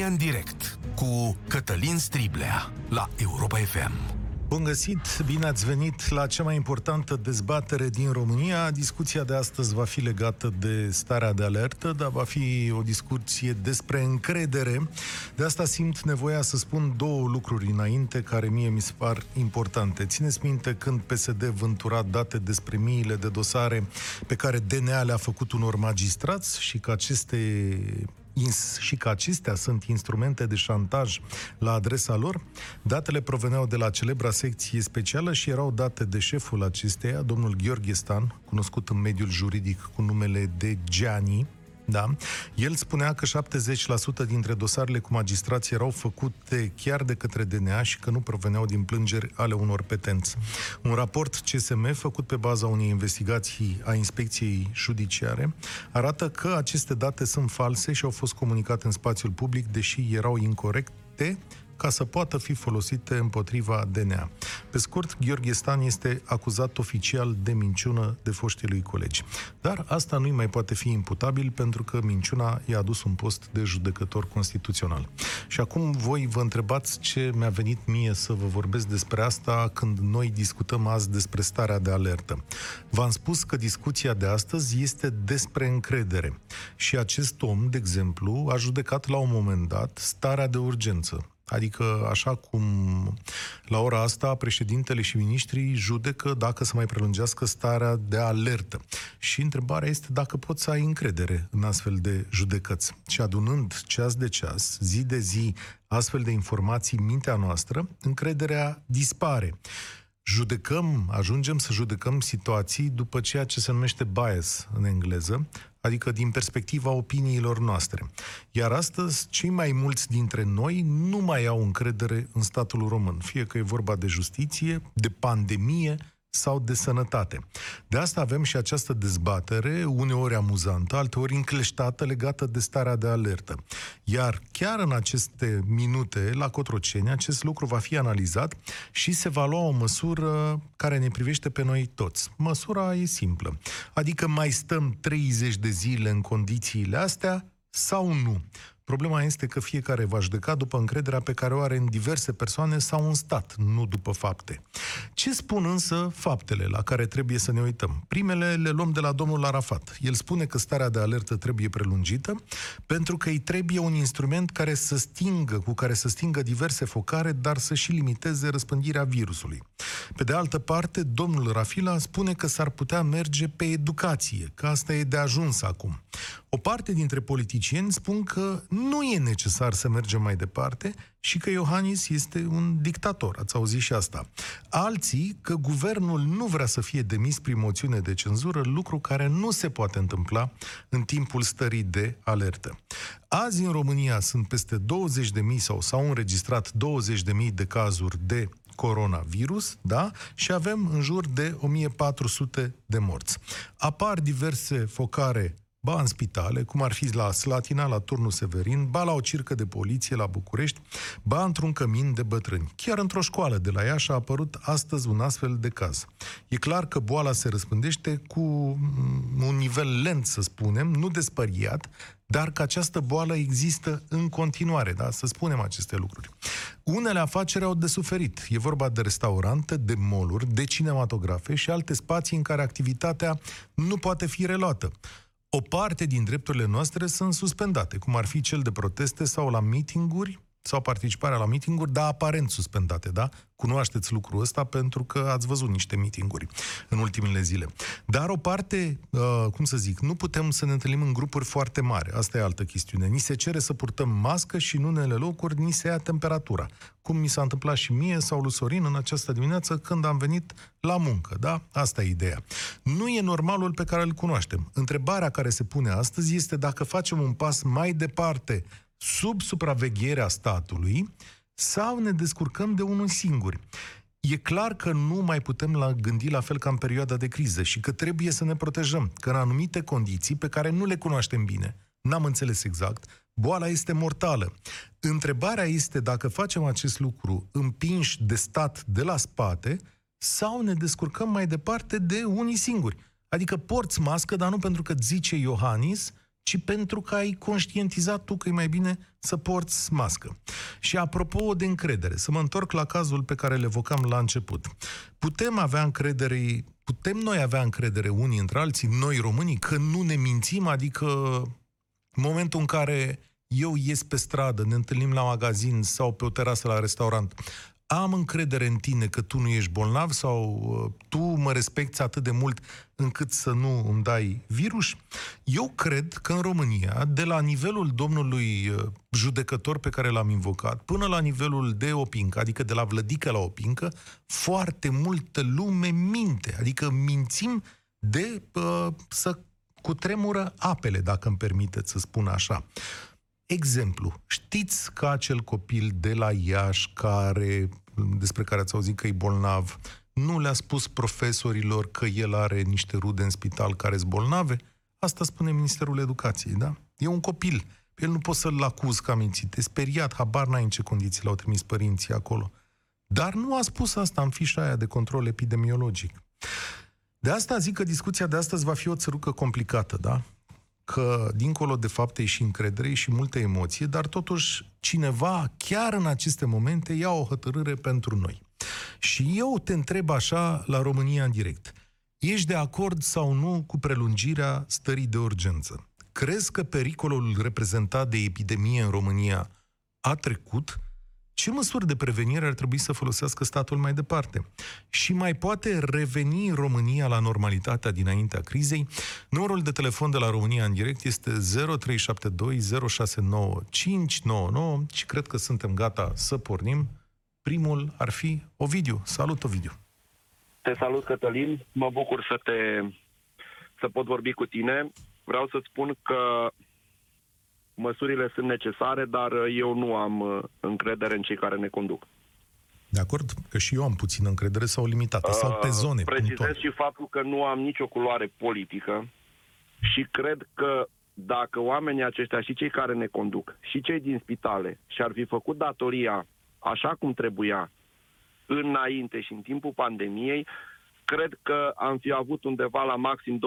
România în direct cu Cătălin Striblea la Europa FM. Bun găsit, bine ați venit la cea mai importantă dezbatere din România. Discuția de astăzi va fi legată de starea de alertă, dar va fi o discuție despre încredere. De asta simt nevoia să spun două lucruri înainte care mie mi se par importante. Țineți minte când PSD vântura date despre miile de dosare pe care DNA le-a făcut unor magistrați și că aceste și că acestea sunt instrumente de șantaj la adresa lor, datele proveneau de la celebra secție specială și erau date de șeful acesteia, domnul Gheorghe Stan, cunoscut în mediul juridic cu numele de Gianni, da. El spunea că 70% dintre dosarele cu magistrații erau făcute chiar de către DNA și că nu proveneau din plângeri ale unor petenți. Un raport CSM făcut pe baza unei investigații a inspecției judiciare arată că aceste date sunt false și au fost comunicate în spațiul public, deși erau incorrecte ca să poată fi folosite împotriva DNA. Pe scurt, Gheorghe Stan este acuzat oficial de minciună de foștii lui colegi. Dar asta nu mai poate fi imputabil pentru că minciuna i-a adus un post de judecător constituțional. Și acum voi vă întrebați ce mi-a venit mie să vă vorbesc despre asta când noi discutăm azi despre starea de alertă. V-am spus că discuția de astăzi este despre încredere. Și acest om, de exemplu, a judecat la un moment dat starea de urgență. Adică, așa cum la ora asta președintele și ministrii judecă dacă să mai prelungească starea de alertă. Și întrebarea este dacă poți să ai încredere în astfel de judecăți. Și adunând ceas de ceas, zi de zi, astfel de informații în mintea noastră, încrederea dispare judecăm, ajungem să judecăm situații după ceea ce se numește bias în engleză, adică din perspectiva opiniilor noastre. Iar astăzi, cei mai mulți dintre noi nu mai au încredere în statul român, fie că e vorba de justiție, de pandemie sau de sănătate. De asta avem și această dezbatere, uneori amuzantă, alteori încleștată, legată de starea de alertă. Iar chiar în aceste minute, la Cotroceni, acest lucru va fi analizat și se va lua o măsură care ne privește pe noi toți. Măsura e simplă. Adică mai stăm 30 de zile în condițiile astea sau nu? Problema este că fiecare va judeca după încrederea pe care o are în diverse persoane sau în stat, nu după fapte. Ce spun însă faptele la care trebuie să ne uităm? Primele le luăm de la domnul Arafat. El spune că starea de alertă trebuie prelungită pentru că îi trebuie un instrument care să stingă, cu care să stingă diverse focare, dar să și limiteze răspândirea virusului. Pe de altă parte, domnul Rafila spune că s-ar putea merge pe educație, că asta e de ajuns acum. O parte dintre politicieni spun că nu e necesar să mergem mai departe și că Iohannis este un dictator. Ați auzit și asta. Alții că guvernul nu vrea să fie demis prin moțiune de cenzură, lucru care nu se poate întâmpla în timpul stării de alertă. Azi în România sunt peste 20.000 sau s-au înregistrat 20.000 de cazuri de coronavirus, da? Și avem în jur de 1400 de morți. Apar diverse focare ba în spitale, cum ar fi la Slatina, la Turnul Severin, ba la o circă de poliție la București, ba într-un cămin de bătrâni. Chiar într-o școală de la Iași a apărut astăzi un astfel de caz. E clar că boala se răspândește cu un nivel lent, să spunem, nu despăriat, dar că această boală există în continuare, da? să spunem aceste lucruri. Unele afaceri au de suferit. E vorba de restaurante, de moluri, de cinematografe și alte spații în care activitatea nu poate fi reluată o parte din drepturile noastre sunt suspendate, cum ar fi cel de proteste sau la mitinguri sau participarea la mitinguri, dar aparent suspendate, da? Cunoașteți lucrul ăsta pentru că ați văzut niște mitinguri în ultimele zile. Dar o parte, uh, cum să zic, nu putem să ne întâlnim în grupuri foarte mari. Asta e altă chestiune. Ni se cere să purtăm mască și în unele locuri ni se ia temperatura. Cum mi s-a întâmplat și mie sau lui Sorin în această dimineață când am venit la muncă, da? Asta e ideea. Nu e normalul pe care îl cunoaștem. Întrebarea care se pune astăzi este dacă facem un pas mai departe sub supravegherea statului sau ne descurcăm de unul singur. E clar că nu mai putem la gândi la fel ca în perioada de criză și că trebuie să ne protejăm, că în anumite condiții pe care nu le cunoaștem bine, n-am înțeles exact, boala este mortală. Întrebarea este dacă facem acest lucru împinși de stat de la spate sau ne descurcăm mai departe de unii singuri. Adică porți mască, dar nu pentru că zice Iohannis, ci pentru că ai conștientizat tu că e mai bine să porți mască. Și apropo de încredere, să mă întorc la cazul pe care le evocam la început. Putem avea încredere, putem noi avea încredere unii între alții, noi românii, că nu ne mințim, adică momentul în care eu ies pe stradă, ne întâlnim la magazin sau pe o terasă la restaurant, am încredere în tine că tu nu ești bolnav sau uh, tu mă respecti atât de mult încât să nu îmi dai virus? Eu cred că în România, de la nivelul domnului uh, judecător pe care l-am invocat, până la nivelul de opincă, adică de la vlădică la opincă, foarte multă lume minte. Adică mințim de uh, să cutremură apele, dacă îmi permiteți să spun așa. Exemplu, știți că acel copil de la Iași care, despre care ați auzit că e bolnav, nu le-a spus profesorilor că el are niște rude în spital care sunt bolnave? Asta spune Ministerul Educației, da? E un copil. El nu poți să-l acuz că a mințit. E speriat, habar n-ai în ce condiții l-au trimis părinții acolo. Dar nu a spus asta în fișa aia de control epidemiologic. De asta zic că discuția de astăzi va fi o țărucă complicată, da? Că, dincolo de fapte și încredere și multe emoție, dar totuși cineva, chiar în aceste momente, ia o hotărâre pentru noi. Și eu te întreb așa la România în direct. Ești de acord sau nu cu prelungirea stării de urgență? Crezi că pericolul reprezentat de epidemie în România a trecut? Ce măsuri de prevenire ar trebui să folosească statul mai departe? Și mai poate reveni România la normalitatea dinaintea crizei? Numărul de telefon de la România în direct este 0372069599 și cred că suntem gata să pornim. Primul ar fi Ovidiu. Salut, Ovidiu! Te salut, Cătălin. Mă bucur să te să pot vorbi cu tine. Vreau să-ți spun că măsurile sunt necesare, dar uh, eu nu am uh, încredere în cei care ne conduc. De acord? Că și eu am puțină încredere sau limitată, sau pe uh, zone. Precizez punctual. și faptul că nu am nicio culoare politică și cred că dacă oamenii aceștia și cei care ne conduc și cei din spitale și-ar fi făcut datoria așa cum trebuia înainte și în timpul pandemiei, cred că am fi avut undeva la maxim 25%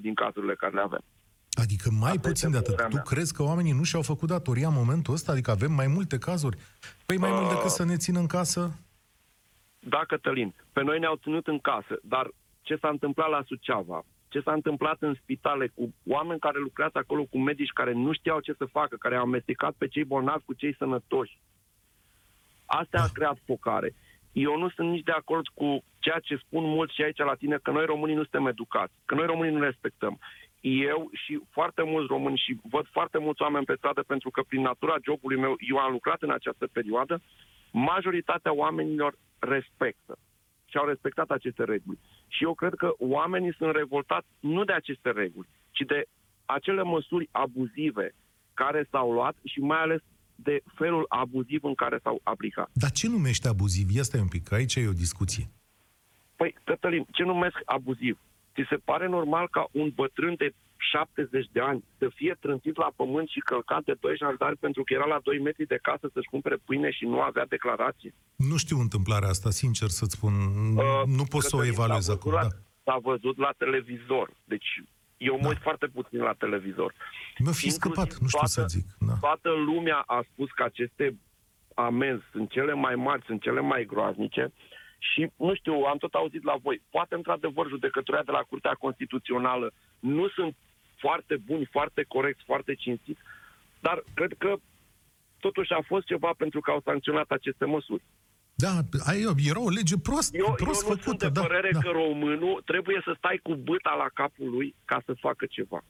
din cazurile care le avem. Adică mai Asta puțin de atât. Tu mea. crezi că oamenii nu și-au făcut datoria în momentul ăsta? Adică avem mai multe cazuri? Păi mai uh, mult decât să ne țină în casă? Da, Cătălin. Pe noi ne-au ținut în casă, dar ce s-a întâmplat la Suceava, ce s-a întâmplat în spitale cu oameni care lucrează acolo, cu medici care nu știau ce să facă, care au amestecat pe cei bolnavi cu cei sănătoși. Asta da. a creat focare. Eu nu sunt nici de acord cu ceea ce spun mulți și aici la tine, că noi românii nu suntem educați, că noi românii nu respectăm eu și foarte mulți români și văd foarte mulți oameni pe stradă pentru că prin natura jobului meu eu am lucrat în această perioadă, majoritatea oamenilor respectă și au respectat aceste reguli. Și eu cred că oamenii sunt revoltați nu de aceste reguli, ci de acele măsuri abuzive care s-au luat și mai ales de felul abuziv în care s-au aplicat. Dar ce numește abuziv? Ia stai un pic, aici e o discuție. Păi, Cătălin, ce numesc abuziv? Ți se pare normal ca un bătrân de 70 de ani să fie trântit la pământ și călcat de doi jandari pentru că era la 2 metri de casă să-și cumpere pâine și nu avea declarație? Nu știu întâmplarea asta, sincer să-ți spun. Uh, nu pot să o evaluez acum. La, da. S-a văzut la televizor. Deci eu mă da. uit foarte puțin la televizor. Mi-a fi scăpat, nu știu toată, să zic. Da. Toată lumea a spus că aceste amenzi sunt cele mai mari, sunt cele mai groaznice. Și, nu știu, am tot auzit la voi, poate într-adevăr judecătoria de la Curtea Constituțională nu sunt foarte buni, foarte corecți, foarte cinstiți, dar cred că totuși a fost ceva pentru că au sancționat aceste măsuri. Da, era o lege prost, eu, prost eu nu făcută. sunt de da, părere da. că românul trebuie să stai cu băta la capul lui ca să facă ceva.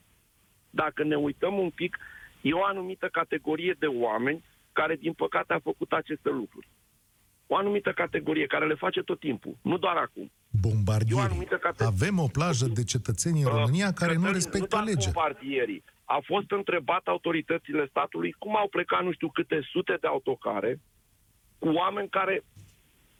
Dacă ne uităm un pic, e o anumită categorie de oameni care, din păcate, a făcut aceste lucruri o anumită categorie care le face tot timpul, nu doar acum. Bombardieri. Cate... Avem o plajă de cetățeni în uh, România care nu respectă nu legea. Bombardierii. A fost întrebat autoritățile statului cum au plecat nu știu câte sute de autocare cu oameni care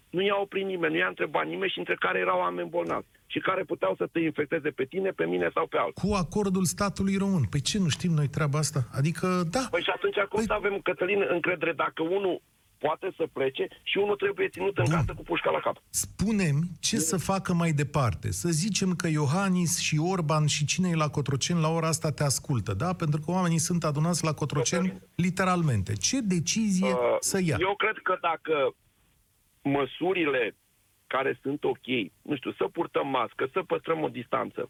nu i-a oprit nimeni, nu i-a întrebat nimeni și între care erau oameni bolnavi și care puteau să te infecteze pe tine, pe mine sau pe altul. Cu acordul statului român. Păi ce, nu știm noi treaba asta? Adică, da. Păi și atunci cum păi... să avem, Cătălin, încredere dacă unul poate să plece și unul trebuie ținut în Bun. casă cu pușca la cap. Spunem ce să facă mai departe. Să zicem că Iohannis și Orban și cine e la Cotroceni la ora asta te ascultă, da? Pentru că oamenii sunt adunați la Cotroceni literalmente. Ce decizie Uh, să ia? Eu cred că dacă măsurile care sunt ok, nu știu, să purtăm mască, să păstrăm o distanță,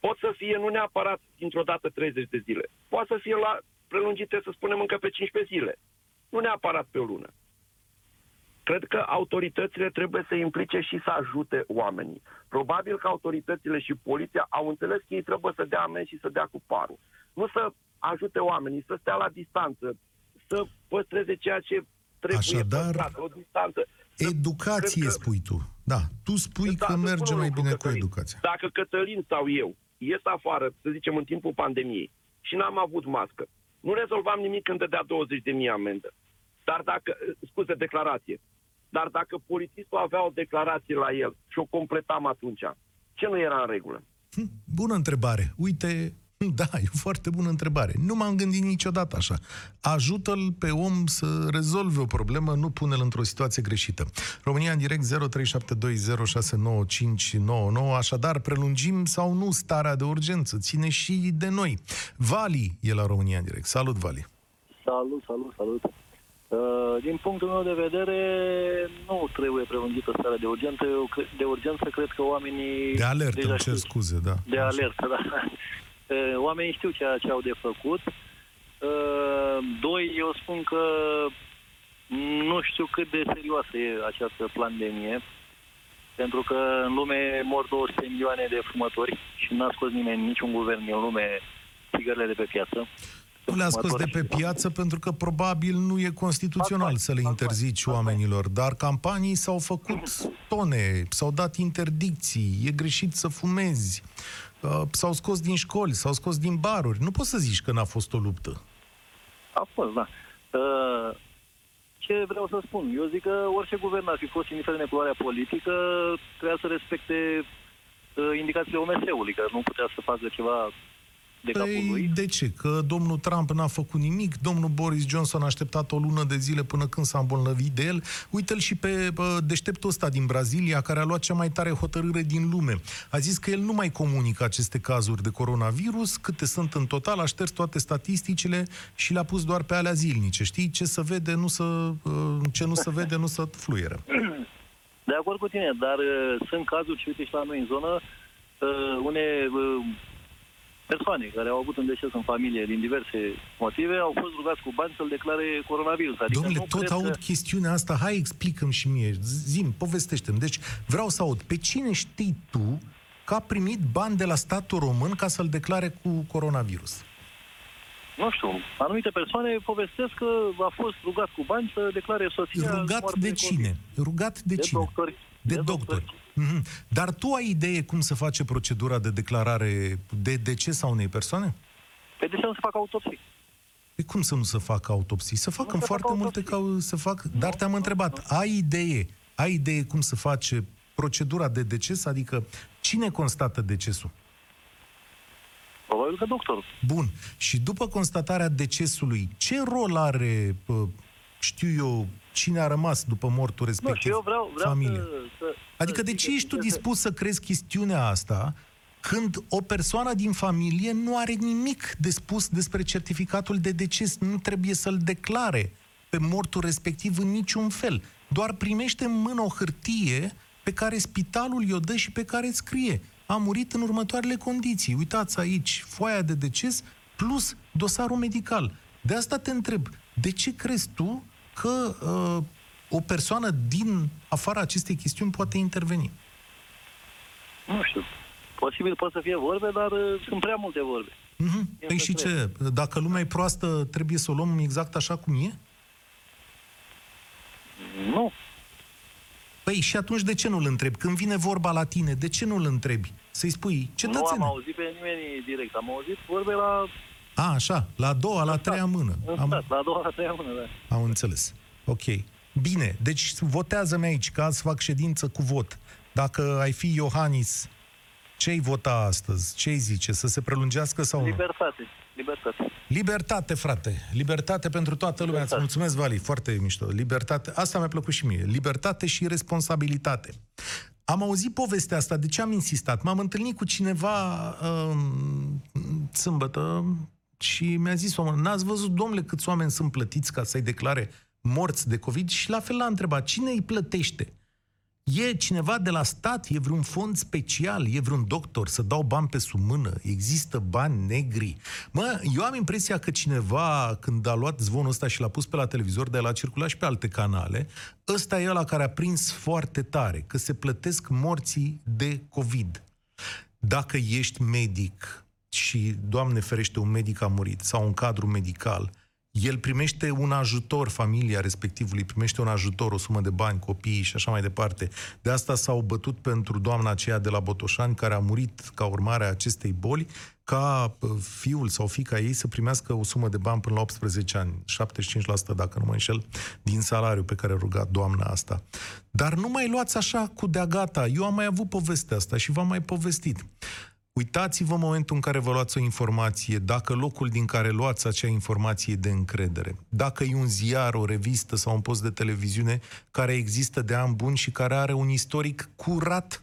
pot să fie nu neapărat dintr-o dată 30 de zile. Poate să fie la prelungite, să spunem, încă pe 15 zile. Nu neapărat pe o lună. Cred că autoritățile trebuie să implice și să ajute oamenii. Probabil că autoritățile și poliția au înțeles că ei trebuie să dea amenzi și să dea cu parul. Nu să ajute oamenii, să stea la distanță, să păstreze ceea ce trebuie Așadar, păstrat, o distanță. Să- Educație, cred că- spui tu. Da, tu spui Da, că să merge spun un mai lucru, bine cu Cătălin. educația. Dacă Cătălin sau eu ies afară, să zicem, în timpul pandemiei și n-am avut mască, nu rezolvam nimic când dădea 20 de mii amendă. Dar dacă, scuze, declarație. Dar dacă polițistul avea o declarație la el și o completam atunci, ce nu era în regulă? Hm, Bună întrebare. Uite, da, e o foarte bună întrebare. Nu m-am gândit niciodată așa. Ajută-l pe om să rezolve o problemă, nu pune-l într-o situație greșită. România în direct 0372069599. Așadar, prelungim sau nu starea de urgență? Ține și de noi. Vali e la România în direct. Salut, Vali. Salut, salut, salut. Uh, Din punctul meu de vedere, nu trebuie prelungită starea de urgență. Eu cre- de urgență cred că oamenii... De alertă, deja îmi cer știu- scuze, da. De alertă, da. Uh, Oamenii știu ceea ce au de făcut. Uh, Doi, eu spun că nu știu cât de serioasă e această pandemie, pentru că în lume mor 200 milioane de fumători și n-a scos nimeni, niciun guvern din lume, țigările de pe piață. Nu le-a scos de Fumători pe și- piață pentru că probabil nu e constituțional Asta- să le asta- interzici asta- oamenilor, dar campanii s-au făcut tone, s-au dat interdicții, e greșit să fumezi, uh, s-au scos din școli, s-au scos din baruri. Nu poți să zici că n-a fost o luptă. A fost, da. Uh, Ce vreau să spun? Eu zic că orice guvern ar fi fost, indiferent de culoarea politică, trebuia să respecte uh, indicațiile OMS-ului, că nu putea să facă ceva de capul Păi, lui. de ce? Că domnul Trump n-a făcut nimic, domnul Boris Johnson a așteptat o lună de zile până când s-a îmbolnăvit de el. Uite-l și pe bă, deșteptul ăsta din Brazilia, care a luat cea mai tare hotărâre din lume. A zis că el nu mai comunică aceste cazuri de coronavirus, câte sunt în total, a șters toate statisticile și le-a pus doar pe alea zilnice. Știi? Ce să vede, nu să, uh, ce nu se vede, nu să fluieră. De acord cu tine, dar uh, sunt cazuri, și uite și la noi în zonă, uh, une uh, persoane care au avut un deces în familie din diverse motive au fost rugați cu bani să-l declare coronavirus. Adică Domnule, nu tot cred aud că... chestiunea asta, hai explicăm și mie, zim, povestește-mi. Deci vreau să aud, pe cine știi tu că a primit bani de la statul român ca să-l declare cu coronavirus? Nu știu, anumite persoane povestesc că a fost rugat cu bani să declare soția Rugat moartă de COVID. cine? Rugat de, De cine? doctori. De, De doctori. doctori. Mhm. Dar tu ai idee cum să face procedura de declarare de deces a unei persoane? Pe de ce nu se fac autopsii? Pe cum să nu se facă autopsii? Să facă Nu în se fac foarte multe autopsii. ca să fac. Dar te-am întrebat, ai idee? Ai idee cum să face procedura de deces? Adică cine constată decesul? Probabil că doctorul. Bun. Și după constatarea decesului, ce rol are, pă, știu eu, cine a rămas după mortul Nu, respectiv? și eu vreau, vreau familia. să, să... Adică să de zic ce că ești tu este- dispus să crezi chestiunea asta când o persoană din familie nu are nimic de spus despre certificatul de deces, nu trebuie să-l declare pe mortul respectiv în niciun fel. Doar primește în mână o hârtie pe care spitalul i-o dă și pe care îți scrie a murit în următoarele condiții. Uitați aici, foaia de deces plus dosarul medical. De asta te întreb, de ce crezi tu că uh, o persoană din afara acestei chestiuni poate interveni? Nu știu. Posibil pot să fie vorbe, dar uh, sunt prea multe vorbe. Mhm. Eu Păi să și cred. ce? Dacă lumea e proastă, trebuie să o luăm exact așa cum e? Nu. Păi și atunci de ce nu-l întrebi? Când vine vorba la tine, de ce nu-l întrebi? Să-i spui, Nu am cetățene. auzit pe nimeni direct. Am auzit vorbe la... A, așa, la a doua, la a treia mână. În Am, stat, la a doua, la a treia mână, da. am înțeles. Ok. Bine, deci votează-mi aici, că azi fac ședință cu vot. Dacă ai fi Iohannis, ce-ai vota astăzi? Ce-ai zice? Să se prelungească sau nu? Libertate. Libertate. Libertate, frate. Libertate pentru toată lumea. Îți mulțumesc, Vali. Foarte mișto. Libertate. Asta mi-a plăcut și mie. Libertate și responsabilitate. Am auzit povestea asta. De ce am insistat? M-am întâlnit cu cineva uh, sâmbătă și mi-a zis omul, n-ați văzut, domnule, câți oameni sunt plătiți ca să-i declare morți de COVID? Și la fel l-a întrebat, cine îi plătește? E cineva de la stat? E vreun fond special? E vreun doctor să dau bani pe sub mână? Există bani negri? Mă, eu am impresia că cineva, când a luat zvonul ăsta și l-a pus pe la televizor, dar l-a circulat și pe alte canale, ăsta e ăla care a prins foarte tare, că se plătesc morții de COVID. Dacă ești medic și, Doamne ferește, un medic a murit sau un cadru medical, el primește un ajutor, familia respectivului primește un ajutor, o sumă de bani, copiii și așa mai departe. De asta s-au bătut pentru doamna aceea de la Botoșani, care a murit ca urmare a acestei boli, ca uh, fiul sau fica ei să primească o sumă de bani până la 18 ani, 75% dacă nu mă înșel, din salariu pe care a rugat doamna asta. Dar nu mai luați așa cu de gata. Eu am mai avut povestea asta și v-am mai povestit. Uitați-vă în momentul în care vă luați o informație, dacă locul din care luați acea informație e de încredere. Dacă e un ziar, o revistă sau un post de televiziune care există de ani buni și care are un istoric curat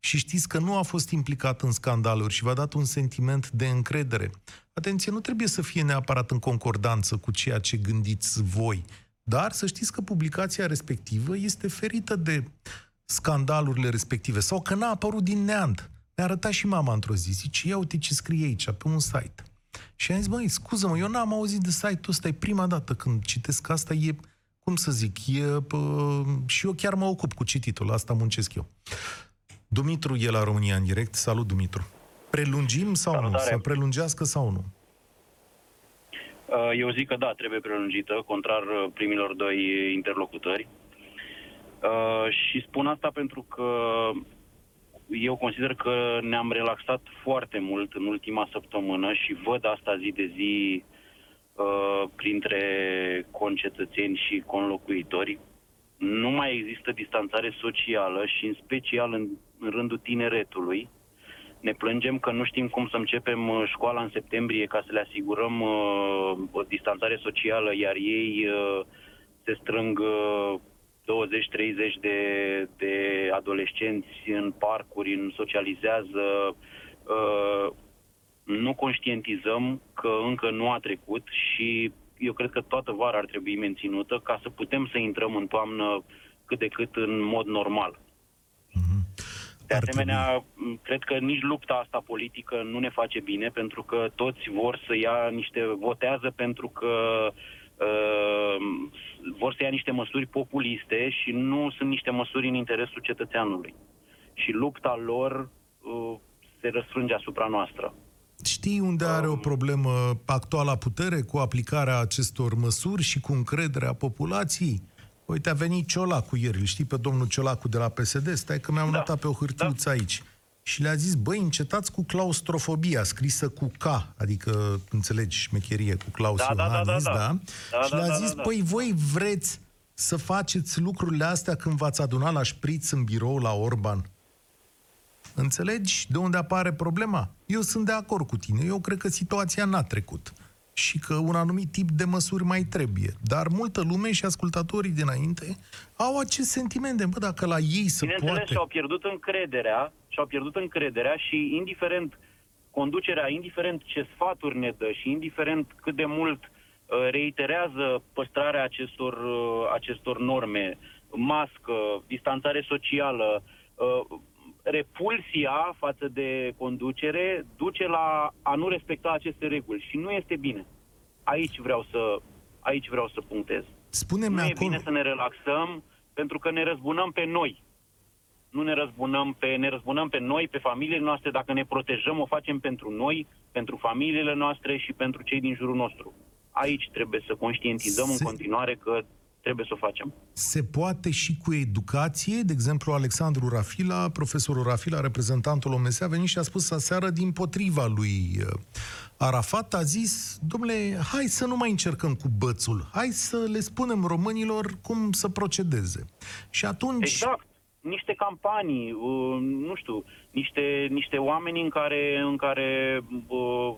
și știți că nu a fost implicat în scandaluri și v-a dat un sentiment de încredere. Atenție, nu trebuie să fie neapărat în concordanță cu ceea ce gândiți voi, dar să știți că publicația respectivă este ferită de scandalurile respective sau că n-a apărut din neant. Mi-a arătat și mama într-o zi. Zice, ia uite ce scrie aici, pe un site. Și am zis, băi, scuză-mă, eu n-am auzit de site-ul ăsta, e prima dată când citesc asta, e, cum să zic, e, pă, și eu chiar mă ocup cu cititul, asta muncesc eu. Dumitru e la România în direct. Salut, Dumitru. Prelungim sau Salutare. nu? Să prelungească sau nu? Uh, eu zic că da, trebuie prelungită, contrar uh, primilor doi interlocutori. Uh, și spun asta pentru că eu consider că ne-am relaxat foarte mult în ultima săptămână și văd asta zi de zi uh, printre concetățeni și conlocuitori. Nu mai există distanțare socială și în special în, în rândul tineretului. Ne plângem că nu știm cum să începem uh, școala în septembrie ca să le asigurăm uh, o distanțare socială, iar ei uh, se strâng uh, 20-30 de, de adolescenți în parcuri, în socializează, uh, nu conștientizăm că încă nu a trecut și eu cred că toată vara ar trebui menținută ca să putem să intrăm în toamnă cât de cât în mod normal. Mm-hmm. De asemenea, cred că nici lupta asta politică nu ne face bine, pentru că toți vor să ia niște, votează pentru că uh, vor să ia niște măsuri populiste și nu sunt niște măsuri în interesul cetățeanului. Și lupta lor uh, se răsfrânge asupra noastră. Știi unde are o um, problemă actuala putere cu aplicarea acestor măsuri și cu încrederea populației? Uite, a venit Ciolacu ieri, știi pe domnul Ciolacu de la PSD? Stai că mi-am da. notat pe o hârtiuță da. aici și le-a zis, băi, încetați cu claustrofobia, scrisă cu K, adică, înțelegi, șmecherie, cu Claus da, Iohannis, da? da, da, da. da și le-a da, zis, da, da. păi, voi vreți să faceți lucrurile astea când v-ați adunat la șpriț în birou la Orban? Înțelegi de unde apare problema? Eu sunt de acord cu tine. Eu cred că situația n-a trecut și că un anumit tip de măsuri mai trebuie. Dar multă lume și ascultatorii dinainte au acest sentiment de, bă, dacă la ei se poate... și-au pierdut încrederea, și-au pierdut încrederea și indiferent conducerea, indiferent ce sfaturi ne dă și indiferent cât de mult uh, reiterează păstrarea acestor, uh, acestor norme, mască, distanțare socială, uh, repulsia față de conducere duce la a nu respecta aceste reguli și nu este bine. Aici vreau să, aici vreau să punctez. Spune-mi nu acum... e bine să ne relaxăm pentru că ne răzbunăm pe noi. Nu ne răzbunăm pe, ne răzbunăm pe noi, pe familiile noastre. Dacă ne protejăm, o facem pentru noi, pentru familiile noastre și pentru cei din jurul nostru. Aici trebuie să conștientizăm Se... în continuare că trebuie să o facem. Se poate și cu educație, de exemplu, Alexandru Rafila, profesorul Rafila, reprezentantul OMS, a venit și a spus aseară din potriva lui uh, Arafat, a zis, domnule, hai să nu mai încercăm cu bățul, hai să le spunem românilor cum să procedeze. Și atunci... Exact niște campanii, uh, nu știu, niște, niște oameni în care, în care uh,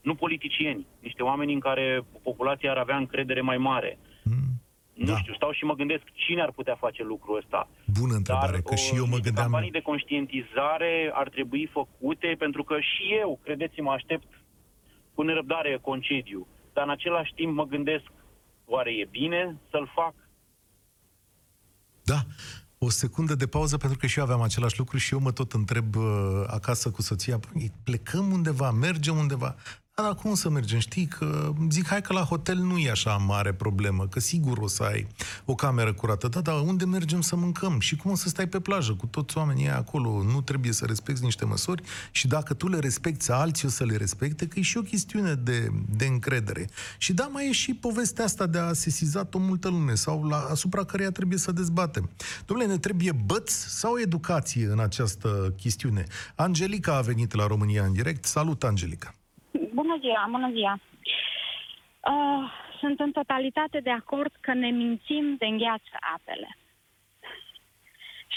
nu politicieni, niște oameni în care populația ar avea încredere mai mare. Mm. Nu Da. știu, stau și mă gândesc cine ar putea face lucrul ăsta. Bună întrebare, Dar că și o, eu mă niște gândeam... campanii de conștientizare ar trebui făcute, pentru că și eu, credeți-mă, aștept cu nerăbdare concediu. Dar în același timp mă gândesc, oare e bine să-l fac? Da, o secundă de pauză pentru că și eu aveam același lucru și eu mă tot întreb uh, acasă cu soția, "Păi, plecăm undeva, mergem undeva. Dar cum să mergem? Știi că zic, hai că la hotel nu e așa mare problemă, că sigur o să ai o cameră curată. Da, dar unde mergem să mâncăm? Și cum o să stai pe plajă cu toți oamenii ăia acolo? Nu trebuie să respecti niște măsuri și dacă tu le respecti, alții o să le respecte, că e și o chestiune de, de încredere. Și da, mai e și povestea asta de a sesizat o multă lume sau la, asupra căreia trebuie să dezbatem. Domnule, ne trebuie băț sau educație în această chestiune? Angelica a venit la România în direct. Salut, Angelica! Bună ziua, bună ziua. Uh, sunt în totalitate de acord că ne mințim de îngheață apele.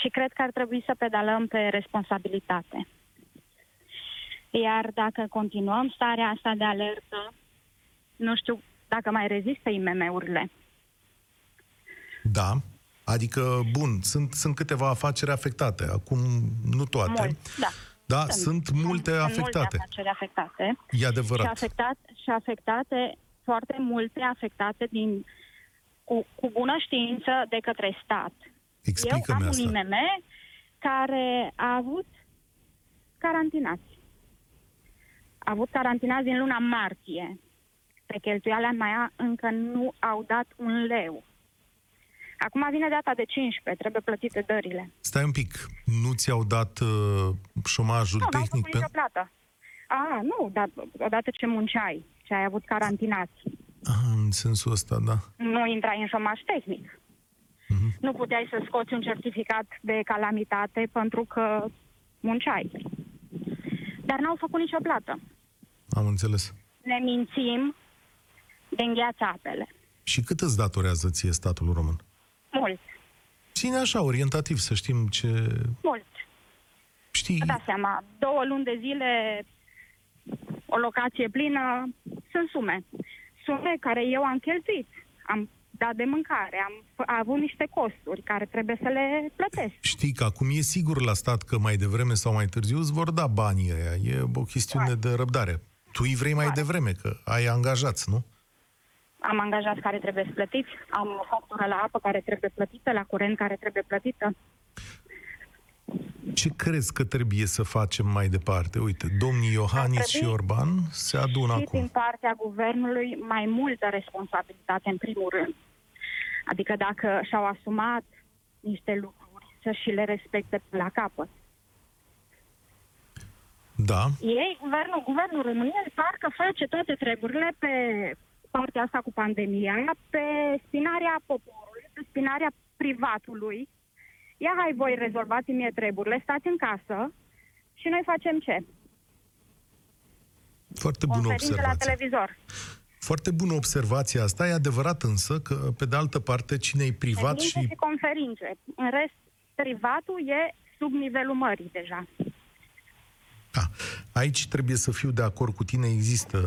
Și cred că ar trebui să pedalăm pe responsabilitate. Iar dacă continuăm starea asta de alertă, nu știu dacă mai rezistă IMM-urile. Da, adică, bun, sunt, sunt câteva afaceri afectate, acum nu toate. Mulți, da. Da, sunt, multe sunt afectate. Multe afaceri afectate. E Și, adevărat. afectat, și afectate, foarte multe afectate din, cu, cu bună știință de către stat. Eu Explică-mi am asta. un IMM care a avut carantinați. A avut carantinați din luna martie. Pe cheltuiala mea încă nu au dat un leu. Acum vine data de 15, trebuie plătite dările. Stai un pic, nu ți-au dat uh, șomajul Nu, n-au tehnic? făcut nicio plată. A, nu, dar odată ce munceai și ai avut carantinați, Ah, în sensul ăsta, da. nu intrai în șomaj tehnic. Mhm. Nu puteai să scoți un certificat de calamitate pentru că munceai. Dar n-au făcut nicio plată. Am înțeles. Ne mințim de îngheață apele. Și cât îți datorează ție statul român? Mult, Ține așa, orientativ, să știm ce... mult. Știi, Vă dați seama, două luni de zile, o locație plină, sunt sume. Sume care eu am cheltuit. Am dat de mâncare, am f- avut niște costuri care trebuie să le plătesc. știi că acum e sigur la stat că mai devreme sau mai târziu îți vor da banii ăia. E o chestiune de răbdare. Tu îi vrei mai Foarte. devreme, că ai angajați, nu? Am angajați care trebuie plătiți, am o factură la apă care trebuie plătită, la curent care trebuie plătită. Ce crezi că trebuie să facem mai departe? Uite, domnii Iohannis Ar și trebui Orban se adună și acum. din partea guvernului mai multă responsabilitate în primul rând. Adică dacă și-au asumat niște lucruri, să și le respecte la capăt. Da, Ei, guvernul, guvernul României, parcă face toate treburile pe partea asta cu pandemia, pe spinarea poporului, pe spinarea privatului. Ia hai voi, rezolvați mie treburile, stați în casă și noi facem ce? foarte bună Conferințe la observație. televizor. Foarte bună observația asta. E adevărat însă că, pe de altă parte, cine e privat Conferințe și... și conferințe. În rest, privatul e sub nivelul mării deja. Da, aici trebuie să fiu de acord cu tine, există...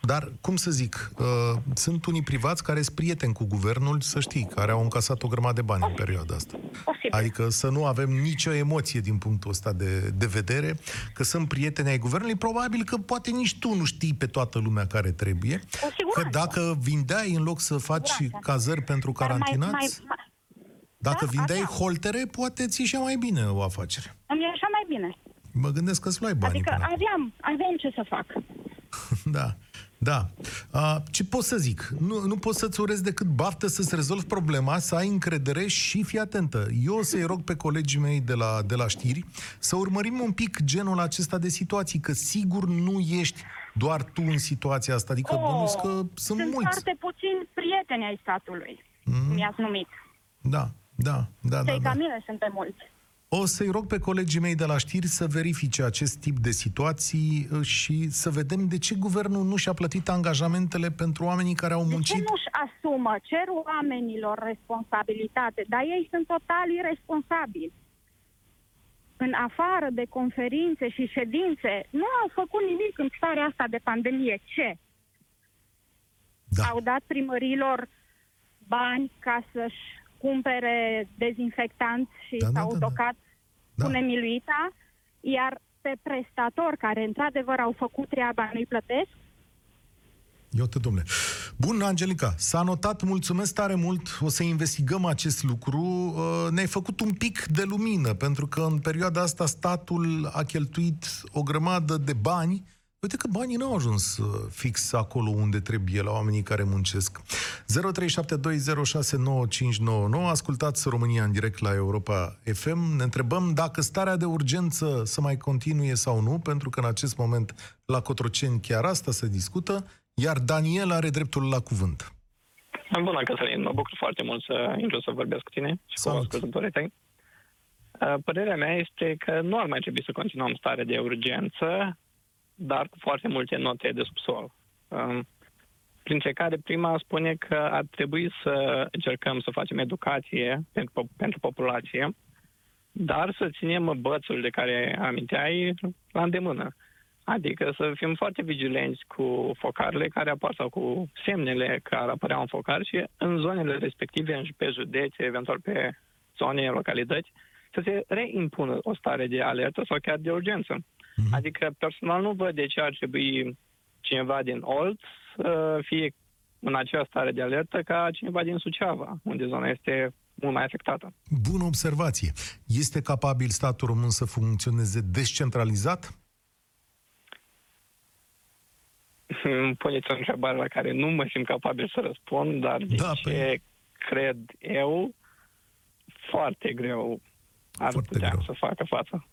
Dar, cum să zic, uh, sunt unii privați care sunt prieteni cu guvernul, să știi, care au încasat o grămadă de bani în perioada asta. Posibil. Adică să nu avem nicio emoție din punctul ăsta de, de vedere, că sunt prieteni ai guvernului, probabil că poate nici tu nu știi pe toată lumea care trebuie, Cu că siguranță. dacă vindeai în loc să faci siguranță. cazări pentru Dar mai- carantinați, mai- mai- dacă Da, vindeai aveam. holtere, poate ți ieșea mai bine o afacere. Îmi e așa mai bine. Mă gândesc că îți luai banii Adică până aveam, aveam ce să fac. Da, da. A, ce pot să zic? Nu, nu pot să-ți urez decât baftă să-ți rezolvi problema, să ai încredere și fii atentă. Eu o să-i rog pe colegii mei de la, de la știri să urmărim un pic genul acesta de situații, că sigur nu ești doar tu în situația asta. Adică, Oh, bănuiesc că sunt, sunt mulți. foarte puțini prieteni ai statului, Mm. cum i-ați numit. Da, da, da, da. Cei da. ca mine suntem mulți. O să-i rog pe colegii mei de la știri să verifice acest tip de situații uh, și să vedem de ce guvernul nu și-a plătit angajamentele pentru oamenii care au De ce muncit. nu-și asumă? Cer oamenilor responsabilitate, dar ei sunt total irresponsabili. în afară de conferințe și ședințe, nu au făcut nimic în starea asta de pandemie. Ce? Da. Au dat primărilor bani ca să-și cumpere dezinfectanți și Da, da, s-au da, da. tocat Da. cu nemiluita, iar pe prestatori care într-adevăr au făcut treaba nu-i plătesc, Eu te domnule. Bun, Angelica, s-a notat, mulțumesc tare mult, o să investigăm acest lucru. Uh, Ne-ai făcut un pic de lumină, pentru că în perioada asta statul a cheltuit o grămadă de bani. Uite că banii nu au ajuns uh, fix acolo unde trebuie, la oamenii care muncesc. 0372069599, ascultați România în direct la Europa FM. Ne întrebăm dacă starea de urgență să mai continue sau nu, pentru că în acest moment la Cotroceni chiar asta se discută, iar Daniel are dreptul la cuvânt. Bună, Cătălin. Mă bucur foarte mult să intru să vorbesc cu tine și Salut. cu ascultătorii tăi. Uh, Părerea mea este că nu ar mai trebui să continuăm starea de urgență, dar cu foarte multe note de subsol. Um, Printre care prima spune că ar trebui să încercăm să facem educație pentru, po- pentru populație, dar să ținem bățul de care aminteai la îndemână. Adică să fim foarte vigilenți cu focarele care apar sau cu semnele care apăreau în focar și în zonele respective, în- pe județe, eventual pe zone, localități, să se reimpună o stare de alertă sau chiar de urgență. Mhm. Adică personal nu văd de ce ar trebui cineva din Olt să fie în aceeași stare de alertă ca cineva din Suceava, unde zona este mult mai afectată. Bună observație. Este capabil statul român să funcționeze descentralizat? Îmi puneți o întrebare la care nu mă simt capabil să răspund, dar de Da, ce păi- cred eu, foarte greu ar Foarte putea greu. să facă față.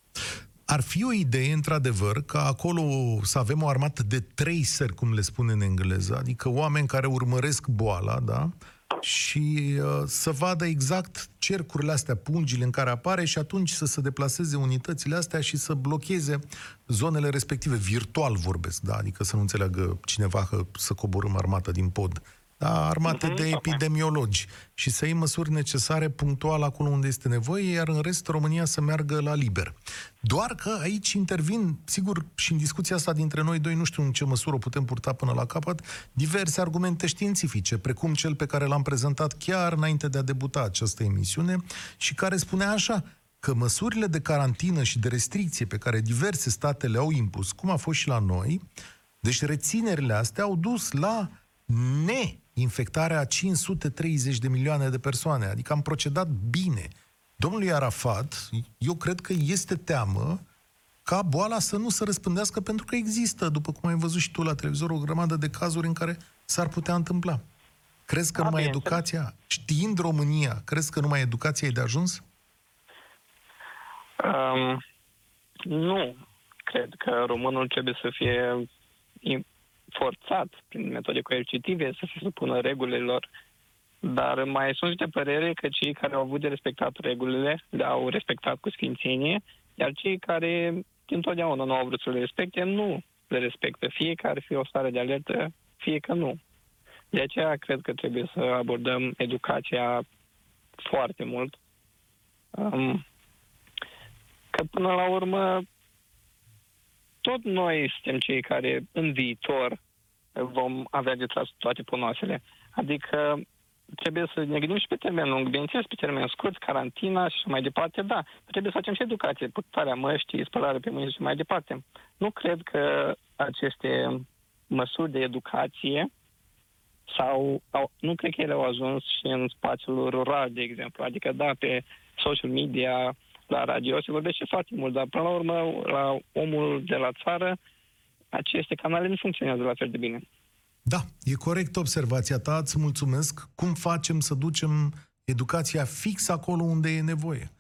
Ar fi o idee, într-adevăr, ca acolo să avem o armată de traceri, cum le spune în engleză, adică oameni care urmăresc boala, da? Și uh, să vadă exact cercurile astea, pungile în care apare și atunci să se deplaseze unitățile astea și să blocheze zonele respective. Virtual vorbesc, da? Adică să nu înțeleagă cineva că să coborâm armata din pod. Da, armate Mhm, de tocmai. epidemiologi și să iei măsuri necesare punctual acolo unde este nevoie, iar în rest România să meargă la liber. Doar că aici intervin, sigur, și în discuția asta dintre noi doi, nu știu în ce măsură o putem purta până la capăt, diverse argumente științifice, precum cel pe care l-am prezentat chiar înainte de a debuta această emisiune și care spunea așa, că măsurile de carantină și de restricție pe care diverse state le-au impus, cum a fost și la noi, deci reținerile astea au dus la neinfectarea a 530 de milioane de persoane. Adică am procedat bine. Domnului Arafat, eu cred că este teamă ca boala să nu se răspândească pentru că există, după cum ai văzut și tu la televizor, o grămadă de cazuri în care s-ar putea întâmpla. Crezi că Da, numai bineînțeles. educația, știind România, crezi că numai educația e de ajuns? Um, nu cred că românul trebuie să fie im- forțat prin metode coercitive să se supună regulilor, dar mai sunt și de părere că cei care au avut de respectat regulile le-au respectat cu sfințenie, iar cei care întotdeauna nu au vrut să le respecte, nu le respectă, fie că ar fi o stare de alertă, fie că nu. De aceea cred că trebuie să abordăm educația foarte mult. Um, că până la urmă tot noi suntem cei care în viitor vom avea de tras toate ponoasele. Adică trebuie să ne gândim și pe termen lung, bineînțeles pe termen scurt, carantina și așa mai departe, da, trebuie să facem și educație, purtarea măștii, spălare pe mâini și mai departe. Nu cred că aceste măsuri de educație sau au, nu cred că ele au ajuns și în spațiul rural, de exemplu. Adică, da, pe social media, la radio se vorbește foarte mult, dar până la urmă, la omul de la țară, aceste canale nu funcționează la fel de bine. Da, e corect observația ta, îți mulțumesc. Cum facem să ducem educația fix acolo unde e nevoie?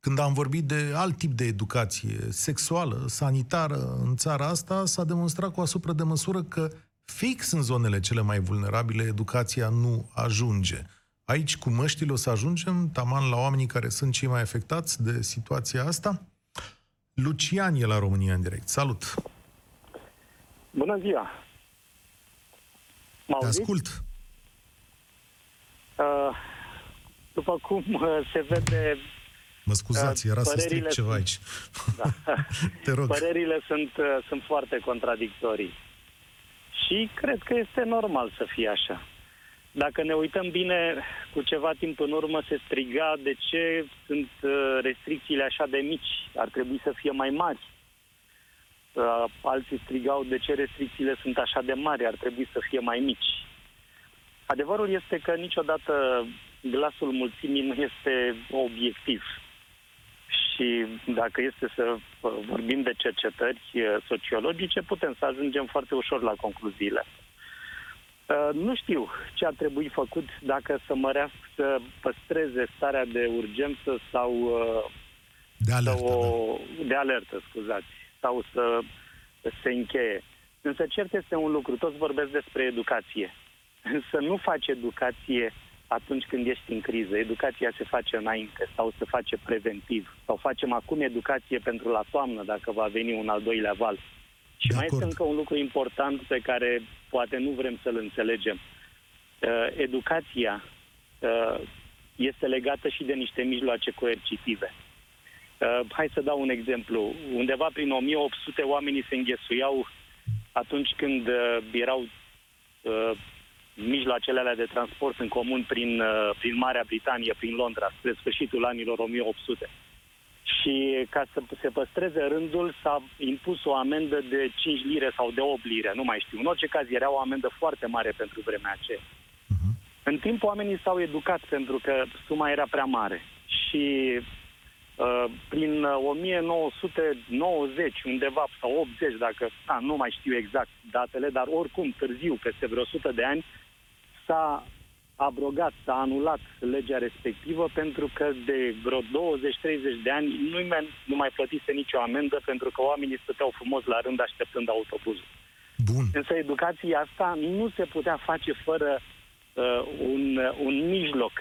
Când am vorbit de alt tip de educație, sexuală, sanitară, în țara asta, s-a demonstrat cu asupra de măsură că fix în zonele cele mai vulnerabile educația nu ajunge. Aici, cu măștile, o să ajungem taman la oamenii care sunt cei mai afectați de situația asta? Lucian e la România în direct. Salut! Bună ziua! Mă Te auziți? ascult! Uh, după cum uh, se vede, Mă scuzați, era să stric ceva sunt- aici. Da. Te rog. Părerile sunt, uh, sunt foarte contradictorii. Și cred că este normal să fie așa. Dacă ne uităm bine, cu ceva timp în urmă se striga de ce sunt uh, restricțiile așa de mici, ar trebui să fie mai mari. Uh, Alții strigau de ce restricțiile sunt așa de mari, ar trebui să fie mai mici. Adevărul este că niciodată glasul mulțimii nu este obiectiv. Și dacă este să uh, vorbim de cercetări uh, sociologice, putem să ajungem foarte ușor la concluziile. Uh, Nu știu ce ar trebui făcut dacă să mărească, să păstreze starea de urgență sau uh, De să alertă, o, da. de alertă, scuzați, sau să se încheie. Însă cert este un lucru, toți vorbesc despre educație. Însă nu faci educație atunci când ești în criză. Educația se face înainte sau se face preventiv. Sau facem acum educație pentru la toamnă, dacă va veni un al doilea val. Și De mai acord. este încă un lucru important pe care poate nu vrem să-l înțelegem. Uh, educația uh, este legată și de niște mijloace coercitive. Uh, hai să dau un exemplu. Undeva prin 1800 oamenii se înghesuiau atunci când uh, erau uh, mijloacele alea de transport în comun prin, uh, prin Marea Britanie, prin Londra, spre sfârșitul anilor 1800. Și ca să se păstreze rândul s-a impus o amendă de 5 lire sau de 8 lire, nu mai știu. În orice caz era o amendă foarte mare pentru vremea aceea. În timp oamenii s-au educat pentru că suma era prea mare. Și uh, prin uh, 1990, undeva, sau 80, dacă, a, nu mai știu exact datele, dar oricum târziu, peste vreo 100 de ani, s-a abrogat, s-a anulat legea respectivă pentru că de vreo 20-30 de ani nu, nu mai plătise nicio amendă pentru că oamenii stăteau frumos la rând așteptând autobuzul. Bun. Însă educația asta nu se putea face fără uh, un, un mijloc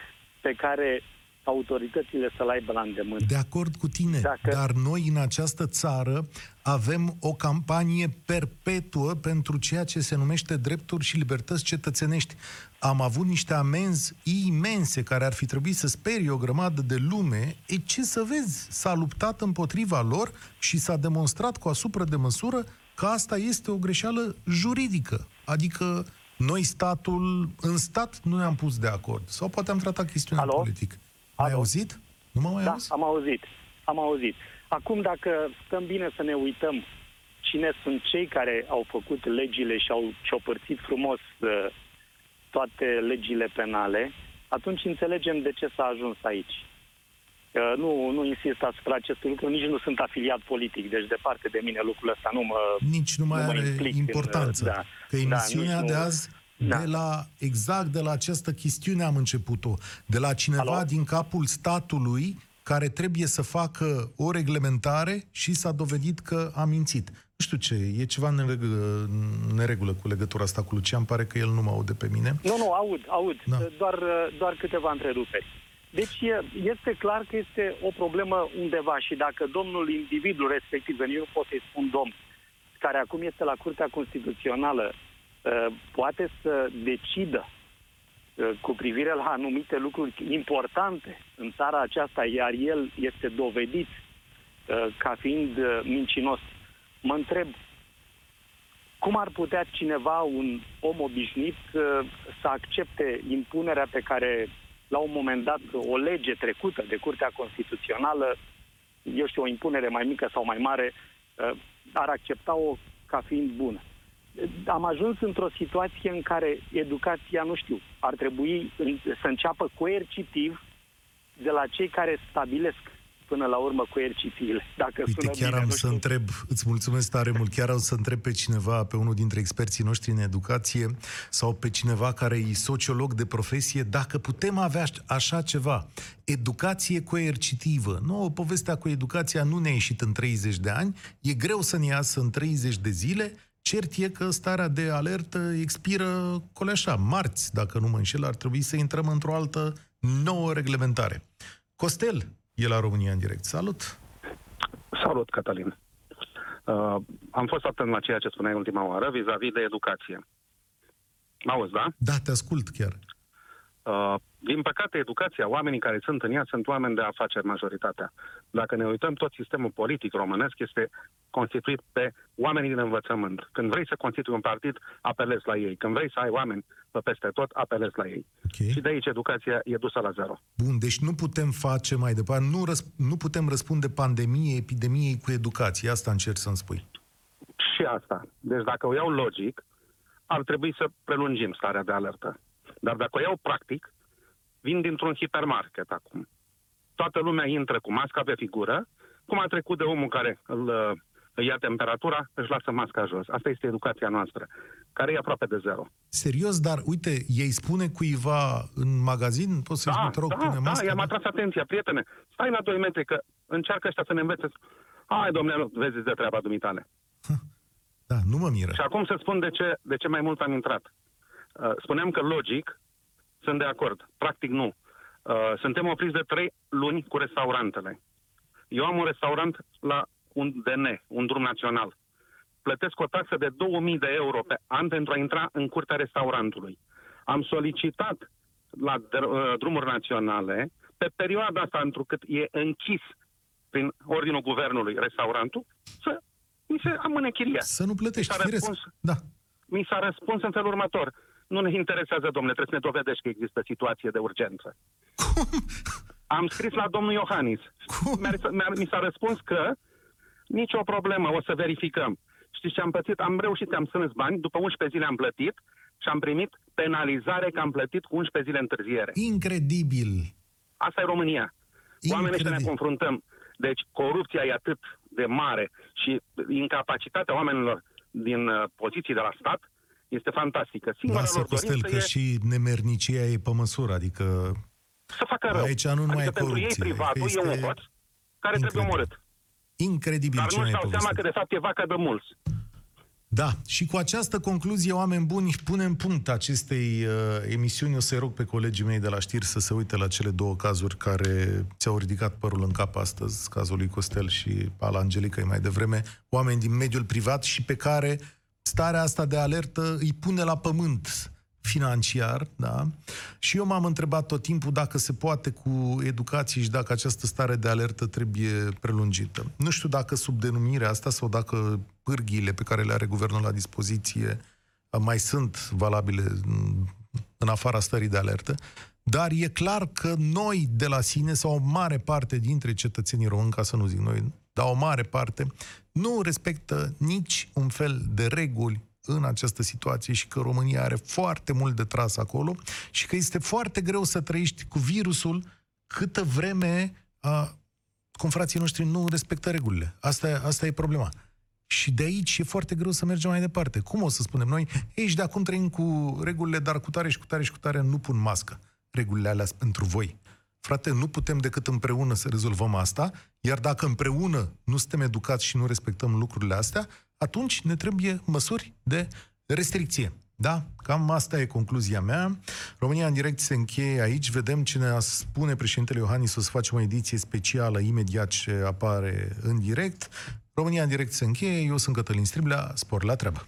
pe care autoritățile să-l aibă la îndemână. De acord cu tine, Dacă- dar noi în această țară avem o campanie perpetuă pentru ceea ce se numește drepturi și libertăți cetățenești. Am avut niște amenzi imense care ar fi trebuit să sperie o grămadă de lume. E ce să vezi, s-a luptat împotriva lor și s-a demonstrat cu asupra de măsură că asta este o greșeală juridică. Adică noi statul, în stat nu ne-am pus de acord. Sau poate am tratat chestiunea Alo? politic. Ai Alo? auzit? Nu mă mai Da, auzi? am auzit. Am auzit. Acum, dacă stăm bine să ne uităm cine sunt cei care au făcut legile și au ciopărțit frumos uh, toate legile penale, atunci înțelegem de ce s-a ajuns aici. Uh, nu, nu insist asupra acestui lucru, nici nu sunt afiliat politic, deci departe de mine lucrul ăsta nu mă... nici nu mai nu mă are implic în, importanță. da, că da, emisiunea nici de nu- azi, Da. de la, exact de la această chestiune am început-o. De la cineva Alo? din capul statului care trebuie să facă o reglementare și s-a dovedit că a mințit. Nu știu ce, e ceva în neregulă, în neregulă cu legătura asta cu Lucian, pare că el nu mă aude pe mine. Nu, nu, aud, aud. Da. Doar, doar câteva întreruperi. Deci e- este clar că este o problemă undeva și dacă domnul individul respectiv, eu nu pot să-i spun domn, care acum este la Curtea Constituțională, uh, poate să decidă uh, cu privire la anumite lucruri importante în țara aceasta, iar el este dovedit uh, ca fiind uh, mincinos, mă întreb cum ar putea cineva, un om obișnuit, uh, să accepte impunerea pe care, la un moment dat, o lege trecută de Curtea Constituțională, eu știu, o impunere mai mică sau mai mare, uh, ar accepta-o ca fiind bună. Am ajuns într-o situație în care educația, nu știu, ar trebui în- să înceapă coercitiv de la cei care stabilesc până la urmă coercitiile. Dacă Uite, sună chiar bine, am nu să știu. întreb, îți mulțumesc tare mult, chiar am să întreb pe cineva, pe unul dintre experții noștri în educație sau pe cineva care e sociolog de profesie, dacă putem avea așa ceva, educație coercitivă. Nu, povestea cu educația nu ne-a ieșit în 30 de ani, e greu să ne iasă în 30 de zile, Cert e că starea de alertă expiră coleașa, marți, dacă nu mă înșel, ar trebui să intrăm într-o altă nouă reglementare. Costel e la România în direct. Salut! Salut, Cătălin. Uh, am fost atent la ceea ce spuneai ultima oară vis-a-vis de educație. Mă auzi, da? Da, te ascult chiar. Uh, din păcate, educația, oamenii care sunt în ea sunt oameni de afaceri majoritatea. Dacă ne uităm, tot sistemul politic românesc este constituit pe oamenii din învățământ. Când vrei să constitui un partid, apelezi la ei. Când vrei să ai oameni pe peste tot, apelezi la ei. Ok. Și de aici educația e dusă la zero. Bun, deci nu putem face mai departe, nu, răsp- nu putem răspunde pandemiei, epidemiei cu educație. Asta încerc să-mi spui. Și asta. Deci dacă o iau logic, ar trebui să prelungim starea de alertă. Dar dacă o iau practic, vin dintr-un hipermarket acum. Toată lumea intră cu masca pe figură, cum a trecut de omul care îl, uh, îi ia temperatura, își lasă masca jos. Asta este educația noastră, care e aproape de zero. Serios, dar uite, ei spune cuiva în magazin, poți să-i spui, te rog, da, pune da, masca. i-am atras atenția, prietene. Stai la 2 metri, că încearcă ăștia să ne învețe. Hai, domnule, vezi de treaba dumitale. Da, nu mă miră. Și acum să spun de ce, de ce mai mult am intrat. Uh, spuneam că logic sunt de acord. Practic nu. Uh, suntem opriți de trei luni cu restaurantele. Eu am un restaurant la un DN, un drum național. Plătesc o taxă de 2000 de euro pe an pentru a intra în curtea restaurantului. Am solicitat la dr- uh, drumuri naționale, pe perioada asta, întrucât e închis prin ordinul guvernului restaurantul, să mi se amâne chiria. Să nu plătești, Mi s-a firesc. răspuns, Da. mi s-a răspuns în felul următor. Nu ne interesează, domnule, trebuie să ne dovedești că există situație de urgență. Cum? Am scris la domnul Iohannis. Cum? Mi-a, mi-a, mi s-a răspuns că nicio problemă, o să verificăm. Știți ce am plătit? Am reușit, am strâns bani, după 11 zile am plătit și am primit penalizare că am plătit cu 11 zile întârziere. Incredibil. Asta e România. Oamenii ăștia ne Incredibil. confruntăm. Deci corupția e atât de mare și incapacitatea oamenilor din uh, poziții de la stat este fantastică. Singura Lasă, lor Costel, dorință că e și nemernicia e pe măsură, adică să facă rău. Aici nu numai adică e pentru ei corupție, privatul că e un este hoț care trebuie incredibil. omorât. incredibil Dar ce nu-și ne-ai dau seama povestit. că de fapt e vaca de mulți. Da, și cu această concluzie, oameni buni, punem punct acestei uh, emisiuni. O să-i rog pe colegii mei de la știri să se uite la cele două cazuri care ți-au ridicat părul în cap astăzi, cazul lui Costel și al Angelicăi mai devreme, oameni din mediul privat și pe care starea asta de alertă îi pune la pământ financiar, da? Și eu m-am întrebat tot timpul dacă se poate cu educație și dacă această stare de alertă trebuie prelungită. Nu știu dacă sub denumirea asta sau dacă pârghiile pe care le are guvernul la dispoziție uh, mai sunt valabile în- în afara stării de alertă, dar e clar că noi de la sine, sau o mare parte dintre cetățenii români, ca să nu zic noi, dar o mare parte, nu respectă nici un fel de reguli în această situație și că România are foarte mult de tras acolo și că este foarte greu să trăiești cu virusul câtă vreme a, confrații noștri nu respectă regulile. Asta, e- asta e problema. Și de aici e foarte greu să mergem mai departe. Cum o să spunem noi? Ei, și de acum trăim cu regulile, dar cu tare și cu tare și cu tare nu pun mască. Regulile alea sunt pentru voi. Frate, nu putem decât împreună să rezolvăm asta, iar dacă împreună nu suntem educați și nu respectăm lucrurile astea, atunci ne trebuie măsuri de restricție. Da? Cam asta e concluzia mea. România în direct se încheie aici. Vedem ce ne spune președintele Iohannis. O să facem o ediție specială imediat ce apare în direct. România în direct se încheie. Eu sunt Cătălin Striblea. Spor la treabă.